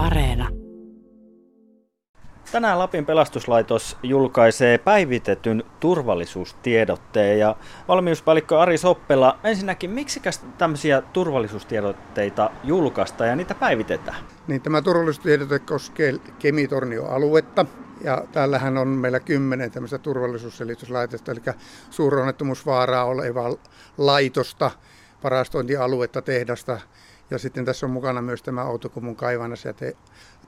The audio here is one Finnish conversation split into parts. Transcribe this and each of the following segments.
Areena. Tänään Lapin pelastuslaitos julkaisee päivitetyn turvallisuustiedotteen ja valmiuspäällikkö Ari Soppela, ensinnäkin miksikäs tämmöisiä turvallisuustiedotteita julkaista ja niitä päivitetään? Niin tämä turvallisuustiedote koskee Kemitornio-aluetta ja täällähän on meillä kymmenen tämmöistä turvallisuusselityslaitosta, eli suuronnettomuusvaaraa olevaa laitosta, varastointialuetta, tehdasta ja sitten tässä on mukana myös tämä Outokumun kaivannasjäte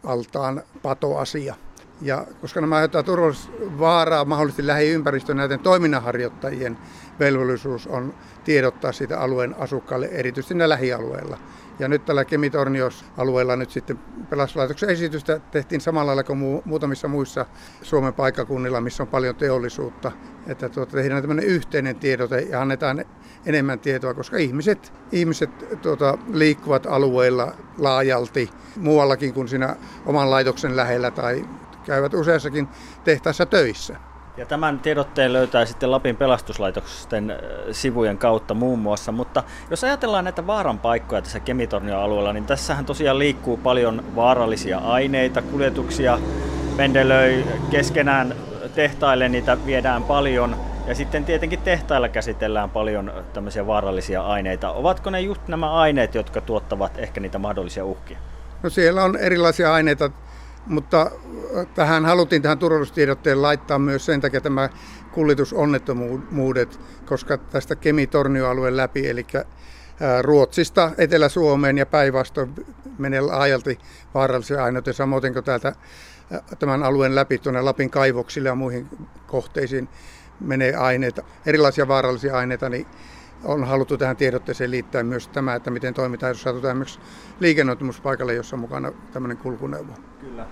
altaan patoasia. Ja koska nämä aiheuttaa turvallisuusvaaraa mahdollisesti lähiympäristöön näiden toiminnanharjoittajien velvollisuus on tiedottaa siitä alueen asukkaille, erityisesti näillä lähialueilla. Ja nyt tällä Kemitornios-alueella nyt sitten pelastuslaitoksen esitystä tehtiin samalla lailla kuin muutamissa muissa Suomen paikkakunnilla, missä on paljon teollisuutta. Että tuota, tehdään tämmöinen yhteinen tiedote ja annetaan enemmän tietoa, koska ihmiset, ihmiset tuota, liikkuvat alueilla laajalti muuallakin kuin siinä oman laitoksen lähellä tai käyvät useassakin tehtaissa töissä. Ja tämän tiedotteen löytää sitten Lapin pelastuslaitoksen sivujen kautta muun muassa, mutta jos ajatellaan näitä vaaran paikkoja tässä Kemitornio-alueella, niin tässähän tosiaan liikkuu paljon vaarallisia aineita, kuljetuksia pendelöi keskenään tehtaille, niitä viedään paljon. Ja sitten tietenkin tehtailla käsitellään paljon tämmöisiä vaarallisia aineita. Ovatko ne just nämä aineet, jotka tuottavat ehkä niitä mahdollisia uhkia? No siellä on erilaisia aineita mutta tähän haluttiin tähän turvallisuustiedotteen laittaa myös sen takia tämä kuljetusonnettomuudet, koska tästä Kemi-Tornio-alueen läpi, eli Ruotsista Etelä-Suomeen ja päinvastoin menee laajalti vaarallisia aineita, samoin kuin täältä tämän alueen läpi tuonne Lapin kaivoksille ja muihin kohteisiin menee aineita, erilaisia vaarallisia aineita, niin on haluttu tähän tiedotteeseen liittää myös tämä, että miten toimitaan, jos satutaan myös liikennoitumuspaikalle, jossa on mukana tämmöinen kulkuneuvo. Kyllä.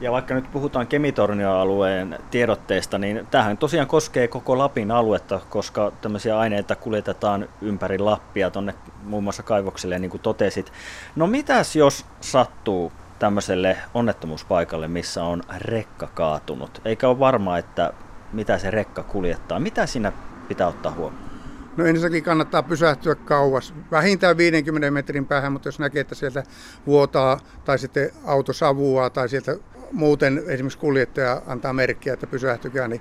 Ja vaikka nyt puhutaan Kemitornio-alueen tiedotteesta, niin tähän tosiaan koskee koko Lapin aluetta, koska tämmöisiä aineita kuljetetaan ympäri Lappia tuonne muun muassa kaivokselle, niin kuin totesit. No mitäs jos sattuu tämmöiselle onnettomuuspaikalle, missä on rekka kaatunut, eikä ole varma, että mitä se rekka kuljettaa. Mitä siinä pitää ottaa huomioon? No ensinnäkin kannattaa pysähtyä kauas, vähintään 50 metrin päähän, mutta jos näkee, että sieltä vuotaa tai sitten auto savuaa tai sieltä muuten esimerkiksi kuljettaja antaa merkkiä, että pysähtykää, niin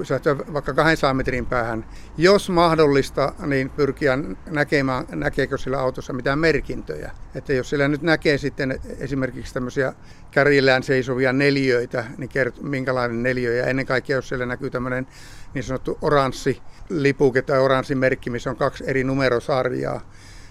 pysähtyä vaikka 200 metrin päähän. Jos mahdollista, niin pyrkiä näkemään, näkeekö sillä autossa mitään merkintöjä. Että jos sillä nyt näkee sitten esimerkiksi tämmöisiä kärjillään seisovia neljöitä, niin kert- minkälainen neliö. Ja ennen kaikkea, jos siellä näkyy tämmöinen niin sanottu oranssi lipuke tai oranssi merkki, missä on kaksi eri numerosarjaa,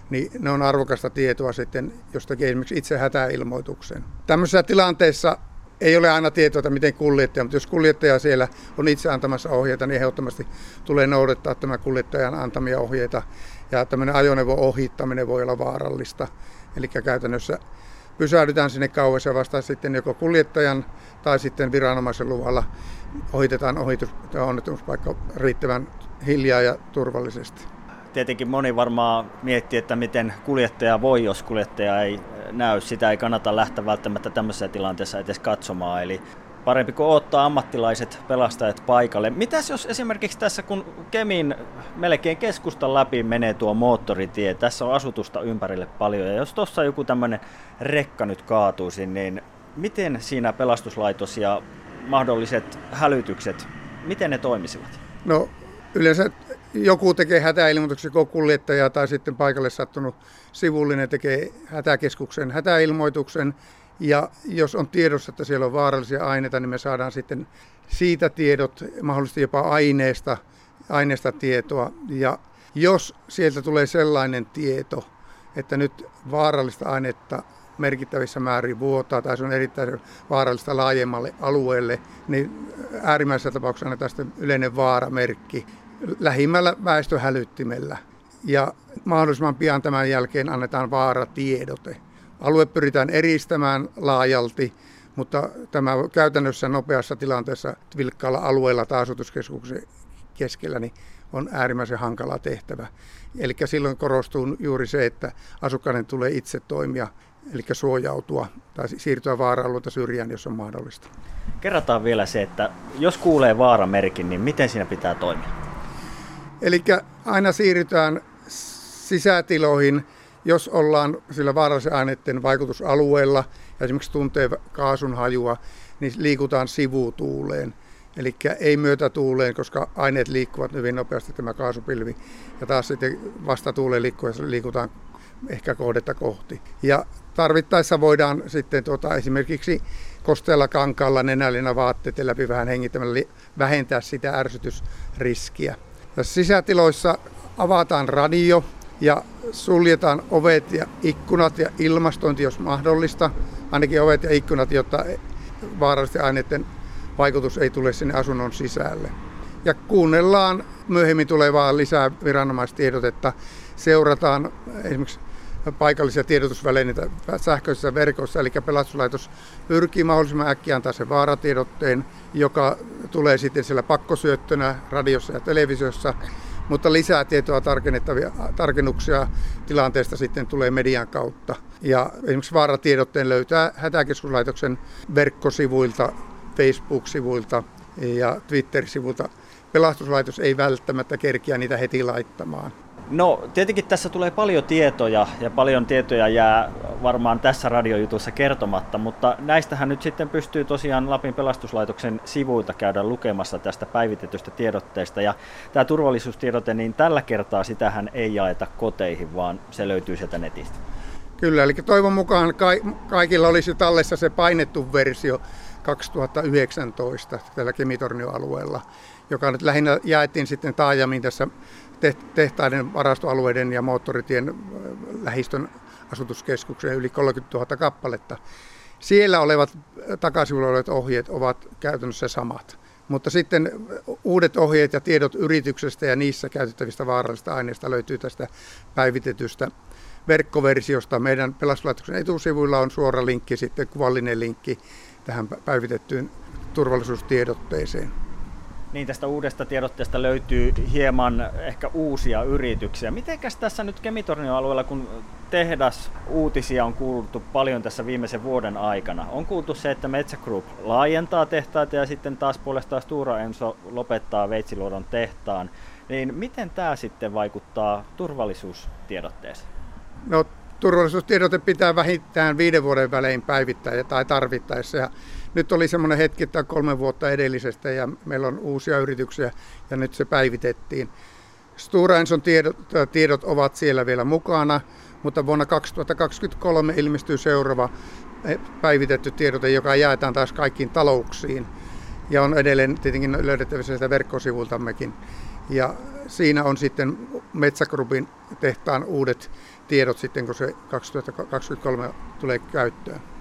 niin ne on arvokasta tietoa sitten jostakin esimerkiksi itse hätäilmoituksen. Tämmöisessä tilanteessa ei ole aina tietoa, että miten kuljettaja, mutta jos kuljettaja siellä on itse antamassa ohjeita, niin ehdottomasti tulee noudattaa tämän kuljettajan antamia ohjeita. Ja tämmöinen ajoneuvon ohittaminen voi olla vaarallista. Eli käytännössä pysähdytään sinne kauas ja vasta sitten joko kuljettajan tai sitten viranomaisen luvalla ohitetaan ohitus, onnettomuuspaikka riittävän hiljaa ja turvallisesti. Tietenkin moni varmaan miettii, että miten kuljettaja voi, jos kuljettaja ei näy. Sitä ei kannata lähteä välttämättä tämmöisessä tilanteessa edes katsomaan. Eli parempi kuin ottaa ammattilaiset pelastajat paikalle. Mitäs jos esimerkiksi tässä, kun Kemin melkein keskustan läpi menee tuo moottoritie, tässä on asutusta ympärille paljon, ja jos tuossa joku tämmöinen rekka nyt kaatuisi, niin miten siinä pelastuslaitos ja mahdolliset hälytykset, miten ne toimisivat? No yleensä joku tekee hätäilmoituksen, joko kuljettaja tai sitten paikalle sattunut sivullinen tekee hätäkeskuksen hätäilmoituksen. Ja jos on tiedossa, että siellä on vaarallisia aineita, niin me saadaan sitten siitä tiedot, mahdollisesti jopa aineesta, aineesta tietoa. Ja jos sieltä tulee sellainen tieto, että nyt vaarallista ainetta merkittävissä määrin vuotaa tai se on erittäin vaarallista laajemmalle alueelle, niin äärimmäisessä tapauksessa annetaan sitten yleinen vaaramerkki lähimmällä väestöhälyttimellä. Ja mahdollisimman pian tämän jälkeen annetaan vaaratiedote. Alue pyritään eristämään laajalti, mutta tämä käytännössä nopeassa tilanteessa vilkkaalla alueella tai asutuskeskuksen keskellä niin on äärimmäisen hankala tehtävä. Eli silloin korostuu juuri se, että asukkaiden tulee itse toimia, eli suojautua tai siirtyä vaara-alueelta syrjään, jos on mahdollista. Kerrataan vielä se, että jos kuulee vaaramerkin, niin miten siinä pitää toimia? Eli aina siirrytään sisätiloihin jos ollaan sillä vaarallisen aineiden vaikutusalueella ja esimerkiksi tuntee kaasun hajua, niin liikutaan sivutuuleen. Eli ei myötätuuleen, koska aineet liikkuvat hyvin nopeasti tämä kaasupilvi. Ja taas sitten vastatuuleen liikkuessa liikutaan ehkä kohdetta kohti. Ja tarvittaessa voidaan sitten tuota, esimerkiksi kosteella kankaalla nenällinen vaatteiden läpi vähän hengittämällä vähentää sitä ärsytysriskiä. Tässä sisätiloissa avataan radio ja suljetaan ovet ja ikkunat ja ilmastointi, jos mahdollista. Ainakin ovet ja ikkunat, jotta vaarallisten aineiden vaikutus ei tule sinne asunnon sisälle. Ja kuunnellaan myöhemmin tulevaa lisää viranomaistiedotetta. Seurataan esimerkiksi paikallisia tiedotusvälineitä sähköisissä verkoissa, eli pelastuslaitos pyrkii mahdollisimman äkkiä antaa sen vaaratiedotteen, joka tulee sitten siellä pakkosyöttönä radiossa ja televisiossa, mutta lisää tietoa tarkennettavia, tarkennuksia tilanteesta sitten tulee median kautta. Ja esimerkiksi vaaratiedotteen löytää Hätäkeskuslaitoksen verkkosivuilta, Facebook-sivuilta ja Twitter-sivuilta. Pelastuslaitos ei välttämättä kerkiä niitä heti laittamaan. No tietenkin tässä tulee paljon tietoja ja paljon tietoja jää varmaan tässä radiojutussa kertomatta, mutta näistähän nyt sitten pystyy tosiaan Lapin pelastuslaitoksen sivuilta käydä lukemassa tästä päivitetystä tiedotteesta. Ja tämä turvallisuustiedote, niin tällä kertaa sitähän ei jaeta koteihin, vaan se löytyy sieltä netistä. Kyllä, eli toivon mukaan kaikilla olisi tallessa se painettu versio 2019 tällä Kemitornio-alueella, joka nyt lähinnä jaettiin sitten taajamiin tässä tehtaiden varastoalueiden ja moottoritien lähistön asutuskeskuksen yli 30 000 kappaletta. Siellä olevat takasivuilla olevat ohjeet ovat käytännössä samat. Mutta sitten uudet ohjeet ja tiedot yrityksestä ja niissä käytettävistä vaarallisista aineista löytyy tästä päivitetystä verkkoversiosta. Meidän pelastuslaitoksen etusivuilla on suora linkki, sitten kuvallinen linkki tähän päivitettyyn turvallisuustiedotteeseen. Niin tästä uudesta tiedotteesta löytyy hieman ehkä uusia yrityksiä. Mitenkäs tässä nyt Kemitornion alueella, kun tehdas uutisia on kuultu paljon tässä viimeisen vuoden aikana. On kuultu se, että Metsä Group laajentaa tehtaita ja sitten taas puolestaan Stura Enso lopettaa Veitsiluodon tehtaan. Niin miten tämä sitten vaikuttaa turvallisuustiedotteeseen? No turvallisuustiedote pitää vähintään viiden vuoden välein päivittää tai tarvittaessa. Ja nyt oli semmoinen hetki, että kolme vuotta edellisestä ja meillä on uusia yrityksiä ja nyt se päivitettiin. Stora Enson tiedot, tiedot ovat siellä vielä mukana, mutta vuonna 2023 ilmestyy seuraava päivitetty tiedote, joka jaetaan taas kaikkiin talouksiin ja on edelleen tietenkin löydettävissä sitä verkkosivultammekin. Ja siinä on sitten Metsägrupin tehtaan uudet tiedot sitten, kun se 2023 tulee käyttöön.